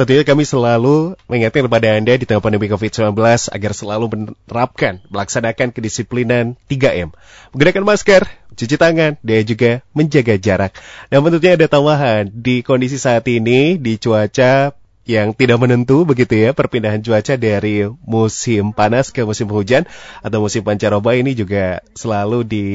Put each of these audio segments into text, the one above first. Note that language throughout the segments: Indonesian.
tentunya kami selalu mengingatkan kepada Anda di tengah pandemi COVID-19 agar selalu menerapkan, melaksanakan kedisiplinan 3M. Menggunakan masker, cuci tangan, dan juga menjaga jarak. Dan tentunya ada tambahan di kondisi saat ini di cuaca yang tidak menentu begitu ya perpindahan cuaca dari musim panas ke musim hujan atau musim pancaroba ini juga selalu di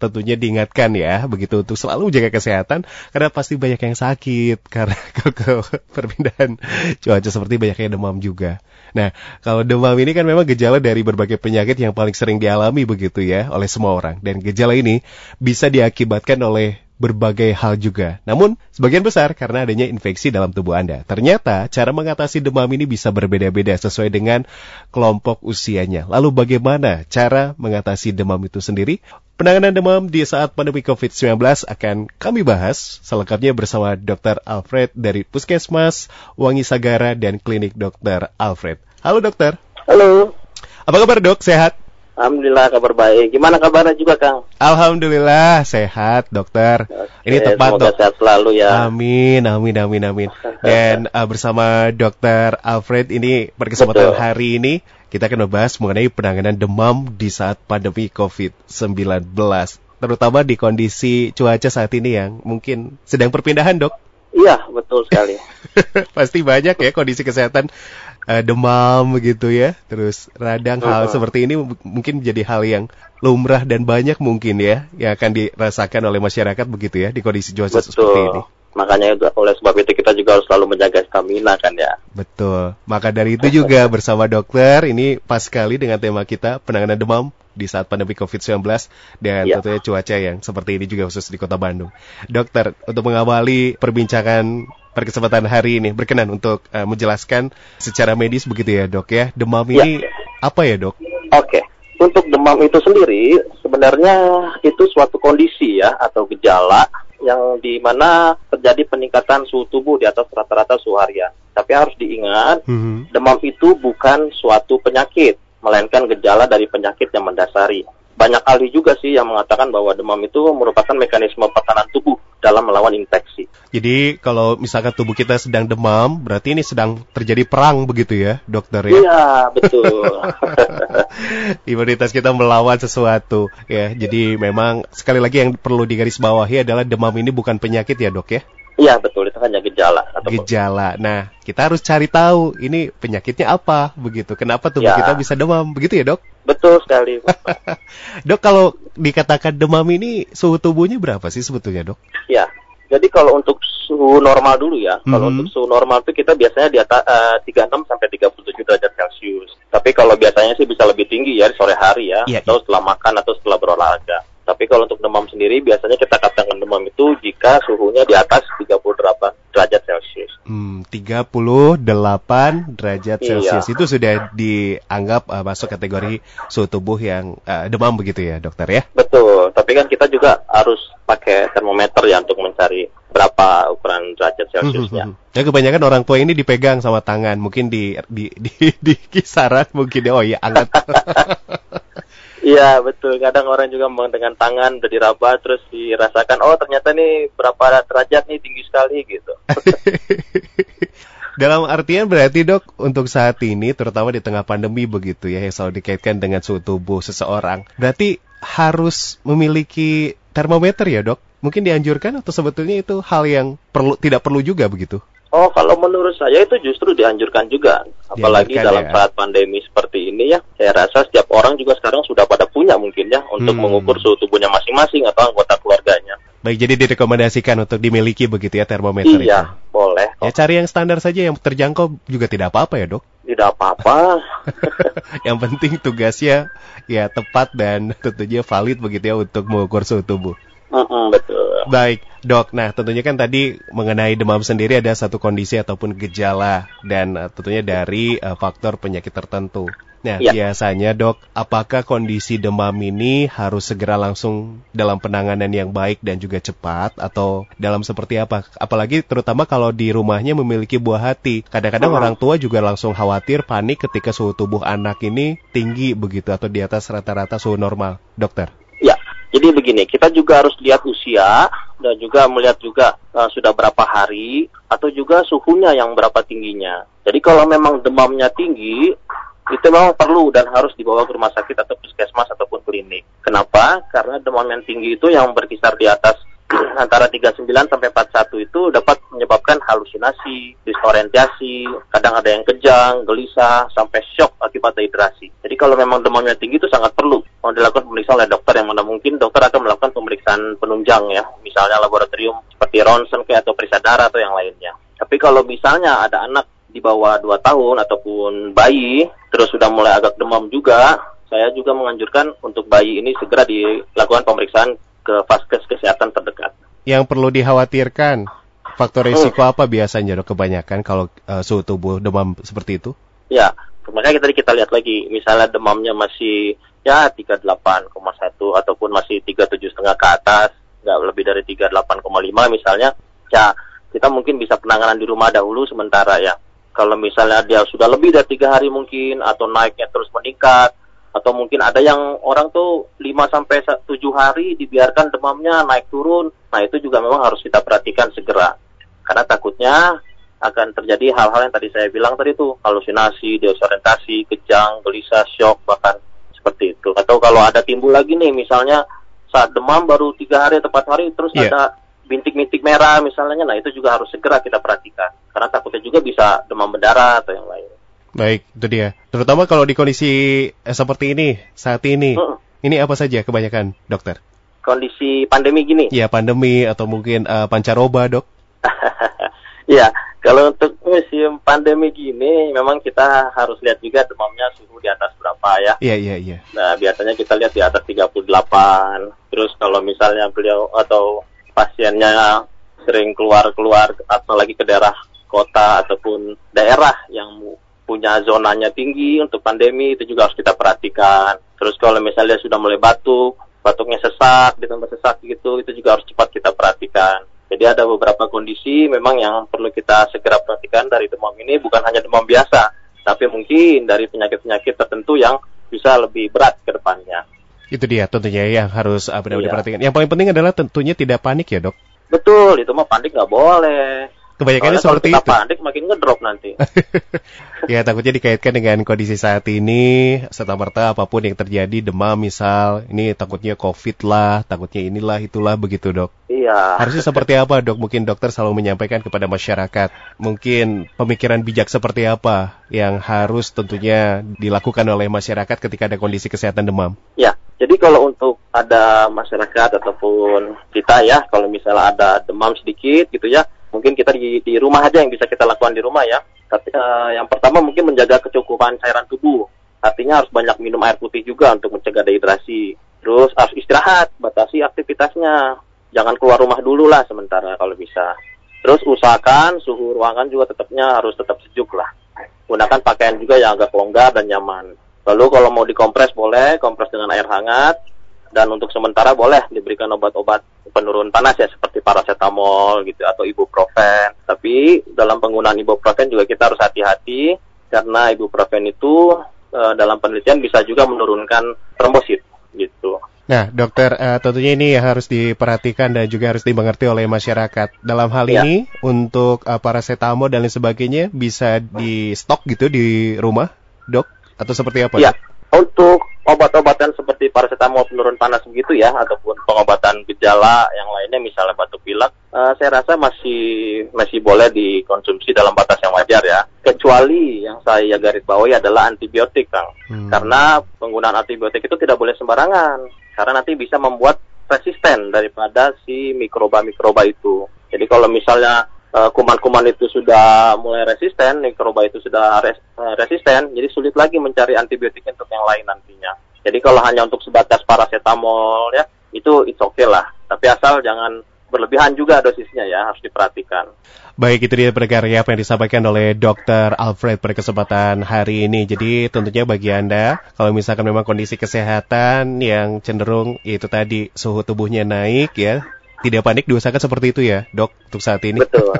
tentunya diingatkan ya begitu untuk selalu menjaga kesehatan karena pasti banyak yang sakit karena ke, ke perpindahan cuaca seperti banyak yang demam juga. Nah, kalau demam ini kan memang gejala dari berbagai penyakit yang paling sering dialami begitu ya oleh semua orang dan gejala ini bisa diakibatkan oleh berbagai hal juga. Namun, sebagian besar karena adanya infeksi dalam tubuh Anda. Ternyata, cara mengatasi demam ini bisa berbeda-beda sesuai dengan kelompok usianya. Lalu bagaimana cara mengatasi demam itu sendiri? Penanganan demam di saat pandemi COVID-19 akan kami bahas selengkapnya bersama Dr. Alfred dari Puskesmas, Wangi Sagara, dan Klinik Dr. Alfred. Halo dokter. Halo. Apa kabar dok? Sehat? Alhamdulillah kabar baik. Gimana kabarnya juga Kang? Alhamdulillah sehat dokter. Oke, Ini tepat dok. sehat selalu ya. Amin, amin, amin, amin. Dan uh, bersama dokter Alfred ini pada kesempatan Betul. hari ini kita akan membahas mengenai penanganan demam di saat pandemi COVID-19. Terutama di kondisi cuaca saat ini yang mungkin sedang perpindahan dok. Iya betul sekali. Pasti banyak ya kondisi kesehatan eh, demam begitu ya. Terus radang hal seperti ini mungkin menjadi hal yang lumrah dan banyak mungkin ya yang akan dirasakan oleh masyarakat begitu ya di kondisi cuaca seperti ini. betul. Makanya oleh sebab itu kita juga harus selalu menjaga stamina kan ya. Betul. Maka dari itu juga bersama dokter ini pas sekali dengan tema kita penanganan demam di saat pandemi COVID-19 dan Ya. tentunya cuaca yang seperti ini juga khusus di Kota Bandung. Dokter, untuk mengawali perbincangan pada kesempatan hari ini berkenan untuk eh, menjelaskan secara medis begitu ya, Dok ya. Demam Ya. ini apa ya, Dok? Oke. Untuk demam itu sendiri sebenarnya itu suatu kondisi ya atau gejala yang di mana terjadi peningkatan suhu tubuh di atas rata-rata suhu harian. Tapi harus diingat Mhm. demam itu bukan suatu penyakit, melainkan gejala dari penyakit yang mendasari. Banyak ahli juga sih yang mengatakan bahwa demam itu merupakan mekanisme pertahanan tubuh dalam melawan infeksi. Jadi kalau misalkan tubuh kita sedang demam, berarti ini sedang terjadi perang begitu ya, dokter ya? Iya, betul. imunitas kita melawan sesuatu ya. Jadi memang sekali lagi yang perlu digarisbawahi adalah demam ini bukan penyakit ya, Dok ya. Iya, betul. Itu hanya gejala. Atau Gejala. Nah, kita harus cari tahu ini penyakitnya apa begitu. Kenapa tubuh Ya. kita bisa demam? Begitu ya, Dok? Betul sekali. Dok, kalau dikatakan demam ini suhu tubuhnya berapa sih sebetulnya, Dok? Ya. Jadi kalau untuk suhu normal dulu ya, kalau Mhm. untuk suhu normal itu kita biasanya di atas eh, 36 sampai 37 derajat Celcius. Tapi kalau biasanya sih bisa lebih tinggi ya di sore hari ya, Iya, atau setelah makan atau setelah berolahraga. Tapi kalau untuk demam sendiri biasanya kita katakan demam itu jika suhunya di atas 38 derajat Celcius. Hmm, 38 derajat Iya. Celcius itu sudah dianggap uh, masuk kategori suhu tubuh yang uh, demam begitu ya, dokter ya? Betul, tapi kan kita juga harus pakai termometer ya untuk mencari berapa ukuran derajat Celciusnya. Mhm. Ya kebanyakan orang tua ini dipegang sama tangan, mungkin di di di, di kisaran mungkin oh iya hangat. Iya betul, kadang orang juga mau dengan tangan udah diraba terus dirasakan oh ternyata nih berapa derajat nih tinggi sekali gitu. Dalam artian berarti dok untuk saat ini terutama di tengah pandemi begitu ya yang selalu dikaitkan dengan suhu tubuh seseorang. Berarti harus memiliki termometer ya dok? Mungkin dianjurkan atau sebetulnya itu hal yang perlu tidak perlu juga begitu? Oh kalau menurut saya itu justru dianjurkan juga, apalagi Dianjurkan dalam ya. saat pandemi seperti ini ya. Saya rasa setiap orang juga sekarang sudah pada punya mungkin ya untuk Hmm. mengukur suhu tubuhnya masing-masing atau anggota keluarganya. Baik jadi direkomendasikan untuk dimiliki begitu ya termometer itu. Iya, boleh. Ya cari yang standar saja yang terjangkau juga tidak apa-apa ya dok. Tidak apa-apa. yang penting tugasnya ya tepat dan tentunya valid begitu ya untuk mengukur suhu tubuh. Mm-mm, betul. Baik, dok. Nah, tentunya kan tadi mengenai demam sendiri ada satu kondisi ataupun gejala dan eh, tentunya dari eh, faktor penyakit tertentu. Nah, Ya. biasanya dok, apakah kondisi demam ini harus segera langsung dalam penanganan yang baik dan juga cepat atau dalam seperti apa? Apalagi terutama kalau di rumahnya memiliki buah hati. Kadang-kadang Hmm. orang tua juga langsung khawatir, panik ketika suhu tubuh anak ini tinggi begitu atau di atas rata-rata suhu normal, dokter. Jadi begini, kita juga harus lihat usia dan juga melihat juga uh, sudah berapa hari atau juga suhunya yang berapa tingginya. Jadi kalau memang demamnya tinggi, itu memang perlu dan harus dibawa ke rumah sakit atau puskesmas ataupun klinik. Kenapa? Karena demam yang tinggi itu yang berkisar di atas antara 39 sampai 41 itu dapat menyebabkan halusinasi, disorientasi, kadang ada yang kejang, gelisah, sampai shock akibat dehidrasi. Jadi kalau memang demamnya tinggi itu sangat perlu mau dilakukan pemeriksaan oleh dokter yang mana mungkin dokter akan melakukan pemeriksaan penunjang ya, misalnya laboratorium seperti ronsen kayak atau periksa darah atau yang lainnya. Tapi kalau misalnya ada anak di bawah 2 tahun ataupun bayi terus sudah mulai agak demam juga, saya juga menganjurkan untuk bayi ini segera dilakukan pemeriksaan ke vaskes kesehatan terdekat. Yang perlu dikhawatirkan, faktor risiko hmm. apa biasanya dok kebanyakan kalau uh, suhu tubuh demam seperti itu? Ya, makanya tadi kita lihat lagi, misalnya demamnya masih ya 38,1 ataupun masih 37 setengah ke atas, nggak lebih dari 38,5 misalnya, ya kita mungkin bisa penanganan di rumah dahulu sementara ya. Kalau misalnya dia sudah lebih dari tiga hari mungkin atau naiknya terus meningkat, atau mungkin ada yang orang tuh 5 sampai 7 hari dibiarkan demamnya naik turun. Nah, itu juga memang harus kita perhatikan segera. Karena takutnya akan terjadi hal-hal yang tadi saya bilang tadi tuh, halusinasi, desorientasi, kejang, gelisah, shock, bahkan seperti itu. Atau kalau ada timbul lagi nih, misalnya saat demam baru tiga hari atau empat hari, terus yeah. ada bintik-bintik merah misalnya, nah itu juga harus segera kita perhatikan. Karena takutnya juga bisa demam berdarah atau yang lain. Baik, itu dia. Terutama kalau di kondisi eh, seperti ini, saat ini. Hmm. Ini apa saja kebanyakan, dokter? Kondisi pandemi gini? Iya, pandemi atau mungkin uh, pancaroba, dok? Iya, kalau untuk musim pandemi gini, memang kita harus lihat juga demamnya suhu di atas berapa ya. Iya, iya, iya. Nah, biasanya kita lihat di atas 38. Terus kalau misalnya beliau atau pasiennya sering keluar-keluar atau lagi ke daerah kota ataupun daerah yang punya zonanya tinggi untuk pandemi itu juga harus kita perhatikan. Terus kalau misalnya sudah mulai batuk, batuknya sesak, ditambah sesak gitu, itu juga harus cepat kita perhatikan. Jadi ada beberapa kondisi memang yang perlu kita segera perhatikan dari demam ini bukan hanya demam biasa, tapi mungkin dari penyakit-penyakit tertentu yang bisa lebih berat ke depannya. Itu dia tentunya yang harus uh, benar-benar iya. diperhatikan. Yang paling penting adalah tentunya tidak panik ya dok. Betul, itu mah panik nggak boleh. Kebanyakan seperti itu. panik makin ngedrop nanti. ya takutnya dikaitkan dengan kondisi saat ini serta merta apa pun yang terjadi demam misal ini takutnya covid lah takutnya inilah itulah begitu dok. Iya. Harusnya seperti apa dok? Mungkin dokter selalu menyampaikan kepada masyarakat mungkin pemikiran bijak seperti apa yang harus tentunya dilakukan oleh masyarakat ketika ada kondisi kesehatan demam. Ya. Jadi kalau untuk ada masyarakat ataupun kita ya, kalau misalnya ada demam sedikit gitu ya, mungkin kita di, di rumah aja yang bisa kita lakukan di rumah ya. Tapi uh, yang pertama mungkin menjaga kecukupan cairan tubuh. Artinya harus banyak minum air putih juga untuk mencegah dehidrasi. Terus harus istirahat, batasi aktivitasnya. Jangan keluar rumah dulu lah sementara kalau bisa. Terus usahakan suhu ruangan juga tetapnya harus tetap sejuk lah. Gunakan pakaian juga yang agak longgar dan nyaman. Lalu kalau mau dikompres boleh, kompres dengan air hangat dan untuk sementara boleh diberikan obat-obat penurun panas ya seperti paracetamol gitu atau ibuprofen. Tapi dalam penggunaan ibuprofen juga kita harus hati-hati karena ibuprofen itu e, dalam penelitian bisa juga menurunkan trombosit gitu. Nah, dokter, uh, tentunya ini harus diperhatikan dan juga harus dimengerti oleh masyarakat. Dalam hal ya. ini, untuk uh, paracetamol dan lain sebagainya bisa di stok gitu di rumah, dok? Atau seperti apa? Ya, untuk obat-obatan seperti paracetamol penurun panas begitu ya ataupun pengobatan gejala yang lainnya misalnya batuk pilek uh, saya rasa masih masih boleh dikonsumsi dalam batas yang wajar ya. Kecuali yang saya garis bawahi adalah antibiotik Kang. Hmm. karena penggunaan antibiotik itu tidak boleh sembarangan. Karena nanti bisa membuat resisten daripada si mikroba-mikroba itu. Jadi kalau misalnya kuman-kuman uh, itu sudah mulai resisten, mikroba itu sudah res, uh, resisten, jadi sulit lagi mencari antibiotik untuk yang lain nantinya. Jadi kalau hanya untuk sebatas paracetamol ya, itu it's okay lah. Tapi asal jangan berlebihan juga dosisnya ya, harus diperhatikan. Baik, itu dia ya apa yang disampaikan oleh Dr. Alfred pada kesempatan hari ini. Jadi tentunya bagi Anda, kalau misalkan memang kondisi kesehatan yang cenderung itu tadi suhu tubuhnya naik ya, Tidak panik diusahakan seperti itu ya, dok, untuk saat ini. Betul.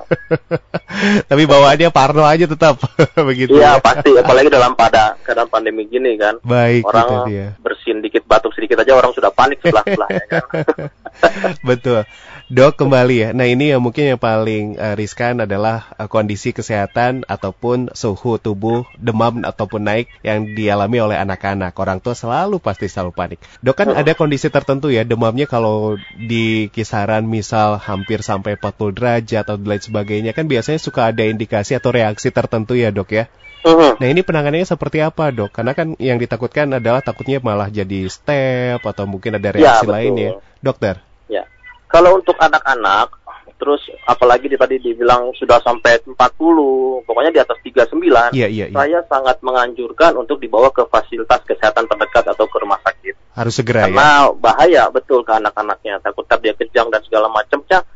Tapi bawaannya parno aja tetap, begitu Iya ya. pasti, apalagi dalam pada keadaan pandemi gini kan. Baik, orang bersin dikit batuk sedikit aja orang sudah panik sebelah sebelahnya kan. Betul. Dok kembali ya. Nah ini yang mungkin yang paling eh, riskan adalah eh, kondisi kesehatan ataupun suhu tubuh demam ataupun naik yang dialami oleh anak-anak. Orang tua selalu pasti selalu panik. Dok kan ada kondisi tertentu ya demamnya kalau di kisaran misal hampir sampai 40 derajat atau lain sebagainya kan biasanya suka ada indikasi atau reaksi tertentu ya dok ya. Mhm. Nah ini penanganannya seperti apa dok? Karena kan yang ditakutkan adalah takutnya malah jadi step atau mungkin ada Ya, reaksi betul. lainnya. Dokter. Ya. Kalau untuk anak-anak, terus apalagi di, tadi dibilang sudah sampai 40, pokoknya di atas 39, Iya iya iya. saya sangat menganjurkan untuk dibawa ke fasilitas kesehatan terdekat atau ke rumah sakit. Harus segera ya. Karena bahaya betul ke anak-anaknya, takut dia kejang dan segala macamnya.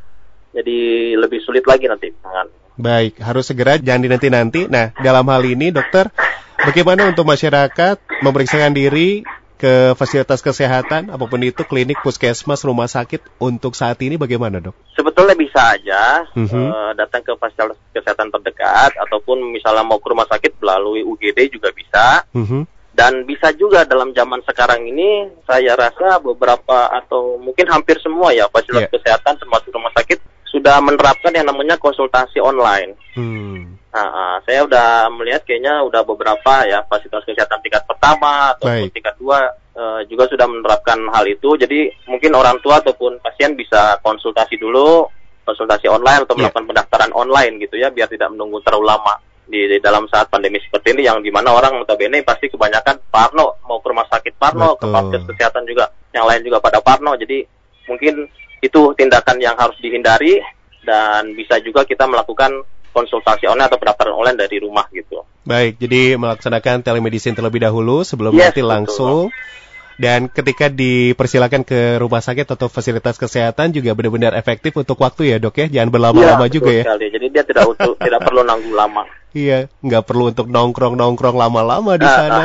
Jadi lebih sulit lagi nanti tangan. Baik, harus segera jangan dinanti-nanti. Nah, dalam hal ini dokter, bagaimana untuk masyarakat memeriksakan diri ke fasilitas kesehatan apa pun itu klinik, puskesmas, rumah sakit untuk saat ini bagaimana, Dok? Sebetulnya bisa aja Mhm. eh, datang ke fasilitas kesehatan terdekat ataupun misalnya mau ke rumah sakit melalui UGD juga bisa. Mhm. Dan bisa juga dalam zaman sekarang ini saya rasa beberapa atau mungkin hampir semua ya fasilitas Iya. kesehatan termasuk rumah sakit sudah menerapkan yang namanya konsultasi online. Hmm. Nah, ah, saya udah melihat kayaknya udah beberapa ya fasilitas kesehatan tingkat pertama ataupun Baik. tingkat dua eh, juga sudah menerapkan hal itu. Jadi mungkin orang tua ataupun pasien bisa konsultasi dulu, konsultasi online atau Iya. melakukan pendaftaran online gitu ya, biar tidak menunggu terlalu lama di, di dalam saat pandemi seperti ini yang di mana orang notabene pasti kebanyakan Parno mau ke rumah sakit Parno, ke Betul. fasilitas kesehatan juga, yang lain juga pada Parno. Jadi mungkin itu tindakan yang harus dihindari dan bisa juga kita melakukan konsultasi online atau pendaftaran online dari rumah gitu. Baik, jadi melaksanakan telemedicine terlebih dahulu sebelum Yes, nanti betul. langsung. Dan ketika dipersilakan ke rumah sakit atau fasilitas kesehatan juga benar-benar efektif untuk waktu ya dok ya, jangan berlama-lama Iya, juga betul ya. Sekali. Jadi dia tidak untuk tidak perlu nanggung lama. Iya, nggak perlu untuk nongkrong-nongkrong lama-lama di Ah, sana.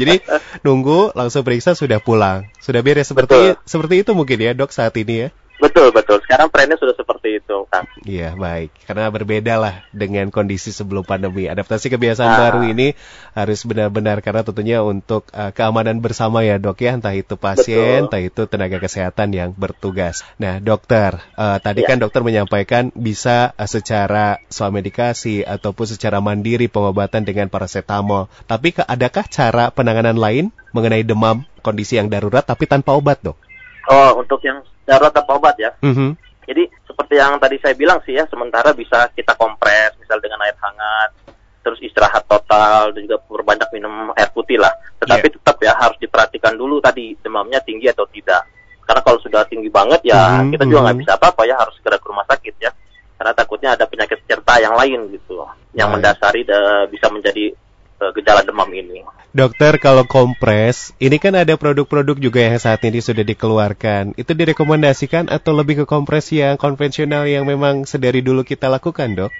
Jadi nunggu langsung periksa sudah pulang, sudah beres seperti Betul. seperti itu mungkin ya dok saat ini ya. Betul betul. Sekarang trennya sudah seperti itu kan. Iya baik, karena berbeda lah dengan kondisi sebelum pandemi. Adaptasi kebiasaan Ah. baru ini harus benar-benar karena tentunya untuk uh, keamanan bersama ya dok ya, entah itu pasien, Betul. entah itu tenaga kesehatan yang bertugas. Nah dokter, uh, tadi Ya. kan dokter menyampaikan bisa uh, secara soal medikasi ataupun secara mandiri pengobatan dengan paracetamol. Tapi ke- adakah cara penanganan lain mengenai demam kondisi yang darurat tapi tanpa obat dok? Oh untuk yang darurat tanpa obat ya. Mhm. Jadi seperti yang tadi saya bilang sih ya, sementara bisa kita kompres misal dengan air hangat, terus istirahat total dan juga perbanyak minum air putih lah. Tetapi Iya. tetap ya harus diperhatikan dulu tadi demamnya tinggi atau tidak. Karena kalau sudah tinggi banget ya Mhm, kita juga nggak mhm. bisa apa-apa ya harus segera ke rumah sakit ya. Karena takutnya ada penyakit penyerta yang lain gitu yang Baik. mendasari eh, bisa menjadi gejala demam ini. Dokter, kalau kompres, ini kan ada produk-produk juga yang saat ini sudah dikeluarkan. Itu direkomendasikan atau lebih ke kompres yang konvensional yang memang sedari dulu kita lakukan, dok?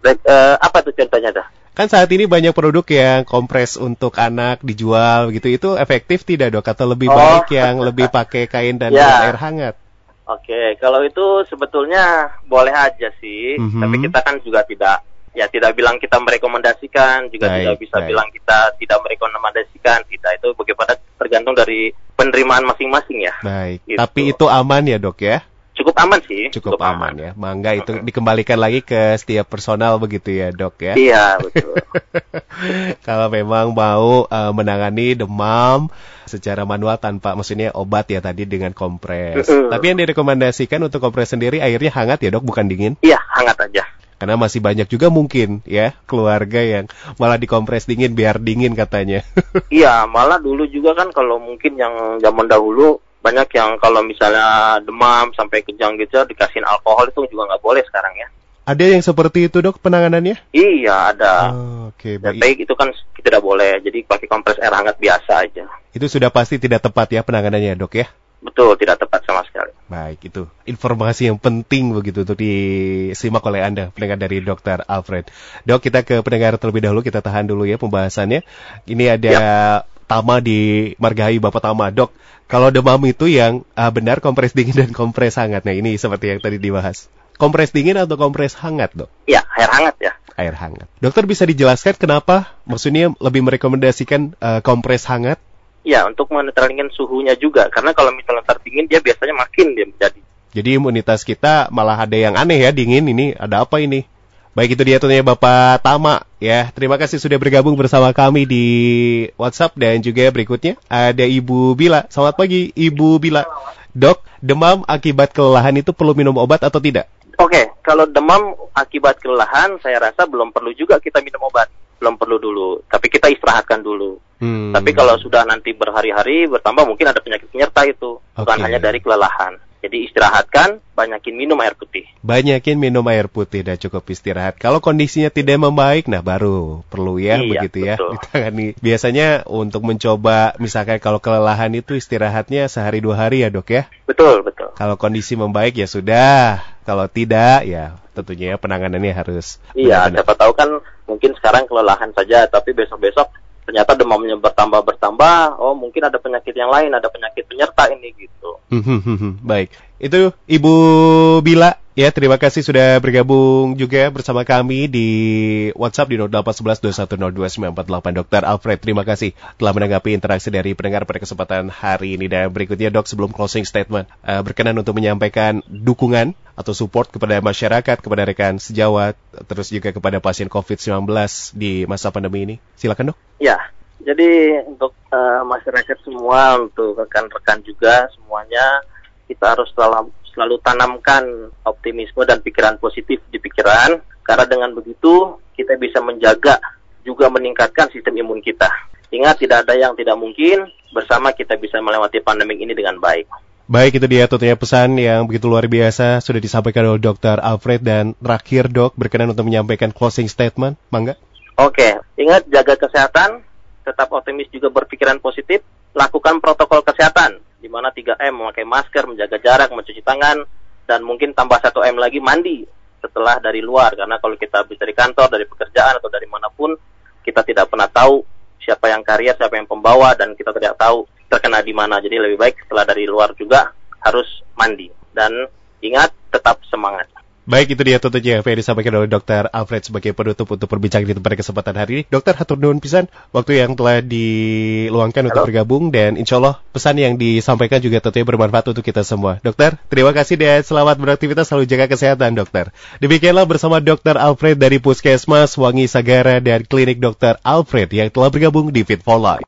Baik, eh, apa tuh contohnya dah? Kan saat ini banyak produk yang kompres untuk anak dijual gitu. Itu efektif tidak, dok? Atau lebih Oh. baik yang lebih pakai kain dan dengan air hangat? Oke, kalau itu sebetulnya boleh aja sih, Mhm. tapi kita kan juga tidak ya tidak bilang kita merekomendasikan, juga Baik, tidak bisa baik. bilang kita tidak merekomendasikan, tidak itu bagaimana tergantung dari penerimaan masing-masing ya. Baik. Gitu. Tapi itu aman ya, dok ya? Cukup aman sih, Cukup, aman, ya. Mangga itu dikembalikan lagi ke setiap personal begitu ya, dok ya? Iya, betul. Kalau memang mau uh, menangani demam secara manual tanpa maksudnya obat ya tadi dengan kompres. Tapi yang direkomendasikan untuk kompres sendiri airnya hangat ya dok, bukan dingin. Iya, hangat aja. Karena masih banyak juga mungkin ya keluarga yang malah dikompres dingin biar dingin katanya. Iya, malah dulu juga kan kalau mungkin yang zaman dahulu banyak yang kalau misalnya demam sampai kejang gitu dikasihin alkohol itu juga nggak boleh sekarang ya. Ada yang seperti itu dok penanganannya? Iya, ada. Oh, Oke Dan baik. baik itu kan tidak boleh, jadi pakai kompres air hangat biasa aja. Itu sudah pasti tidak tepat ya penanganannya dok ya. Betul, tidak tepat sama sekali. Baik, itu informasi yang penting begitu untuk disimak oleh Anda, pendengar dari Dr. Alfred. Dok, kita ke pendengar terlebih dahulu, kita tahan dulu ya pembahasannya. Ini ada Tama di Margahayu Bapak Tama. Dok, kalau demam itu yang uh, benar kompres dingin dan kompres hangat. Nah ini seperti yang tadi dibahas. Kompres dingin atau kompres hangat dok? Iya, air hangat ya. Air hangat. Dokter bisa dijelaskan kenapa? Maksudnya lebih merekomendasikan uh, kompres hangat? Ya, untuk menetralkan suhunya juga. Karena kalau misalnya terdingin, dia biasanya makin dia menjadi. Jadi imunitas kita malah ada yang aneh ya, dingin ini. Ada apa ini? Baik itu dia tentunya Bapak Tama ya. Terima kasih sudah bergabung bersama kami di WhatsApp dan juga berikutnya ada Ibu Bila. Selamat pagi Ibu Bila. Dok, demam akibat kelelahan itu perlu minum obat atau tidak? Oke, kalau demam akibat kelelahan saya rasa belum perlu juga kita minum obat. Belum perlu dulu, tapi kita istirahatkan dulu. Hmm. Tapi kalau sudah nanti berhari-hari bertambah mungkin ada penyakit penyerta itu, okay. bukan hanya dari kelelahan. Jadi istirahatkan, banyakin minum air putih. Banyakin minum air putih dan cukup istirahat. Kalau kondisinya tidak membaik, nah baru perlu ya iya, begitu ya betul. ditangani. Biasanya untuk mencoba, misalkan kalau kelelahan itu istirahatnya sehari dua hari ya dok ya? Betul betul. Kalau kondisi membaik ya sudah. Kalau tidak ya tentunya penanganannya harus. Iya, siapa tahu kan mungkin sekarang kelelahan saja, tapi besok-besok ternyata demamnya bertambah bertambah oh mungkin ada penyakit yang lain ada penyakit penyerta ini gitu. Hmm, hmm, hmm, baik. Itu Ibu Bila ya terima kasih sudah bergabung juga bersama kami di WhatsApp di 081121029448 Dokter Alfred terima kasih telah menanggapi interaksi dari pendengar pada kesempatan hari ini. Dan berikutnya dok sebelum closing statement uh, berkenan untuk menyampaikan dukungan atau support kepada masyarakat kepada rekan sejawat terus juga kepada pasien COVID-19 di masa pandemi ini. Silakan dok. Ya jadi untuk uh, masyarakat semua untuk rekan-rekan juga semuanya kita harus selalu, selalu tanamkan optimisme dan pikiran positif di pikiran karena dengan begitu kita bisa menjaga juga meningkatkan sistem imun kita. Ingat tidak ada yang tidak mungkin, bersama kita bisa melewati pandemi ini dengan baik. Baik, itu dia tentunya pesan yang begitu luar biasa sudah disampaikan oleh Dr. Alfred dan terakhir dok berkenan untuk menyampaikan closing statement, mangga? Oke, ingat jaga kesehatan, tetap optimis juga berpikiran positif, lakukan protokol kesehatan di mana 3M memakai masker, menjaga jarak, mencuci tangan, dan mungkin tambah 1M lagi mandi setelah dari luar. Karena kalau kita bisa dari kantor, dari pekerjaan, atau dari mana pun, kita tidak pernah tahu siapa yang karier, siapa yang pembawa, dan kita tidak tahu terkena di mana. Jadi lebih baik setelah dari luar juga harus mandi. Dan ingat, tetap semangat. Baik, itu dia tentunya yang disampaikan oleh Dr. Alfred sebagai penutup untuk perbincangan kita pada kesempatan hari ini. Dokter Hatur Nuhun Pisan, waktu yang telah diluangkan Halo. untuk bergabung dan insya Allah pesan yang disampaikan juga tentunya bermanfaat untuk kita semua. Dokter, terima kasih dan selamat beraktivitas, selalu jaga kesehatan dokter. Demikianlah bersama Dr. Alfred dari Puskesmas Wangi Sagara dan Klinik Dr. Alfred yang telah bergabung di Fit for Life.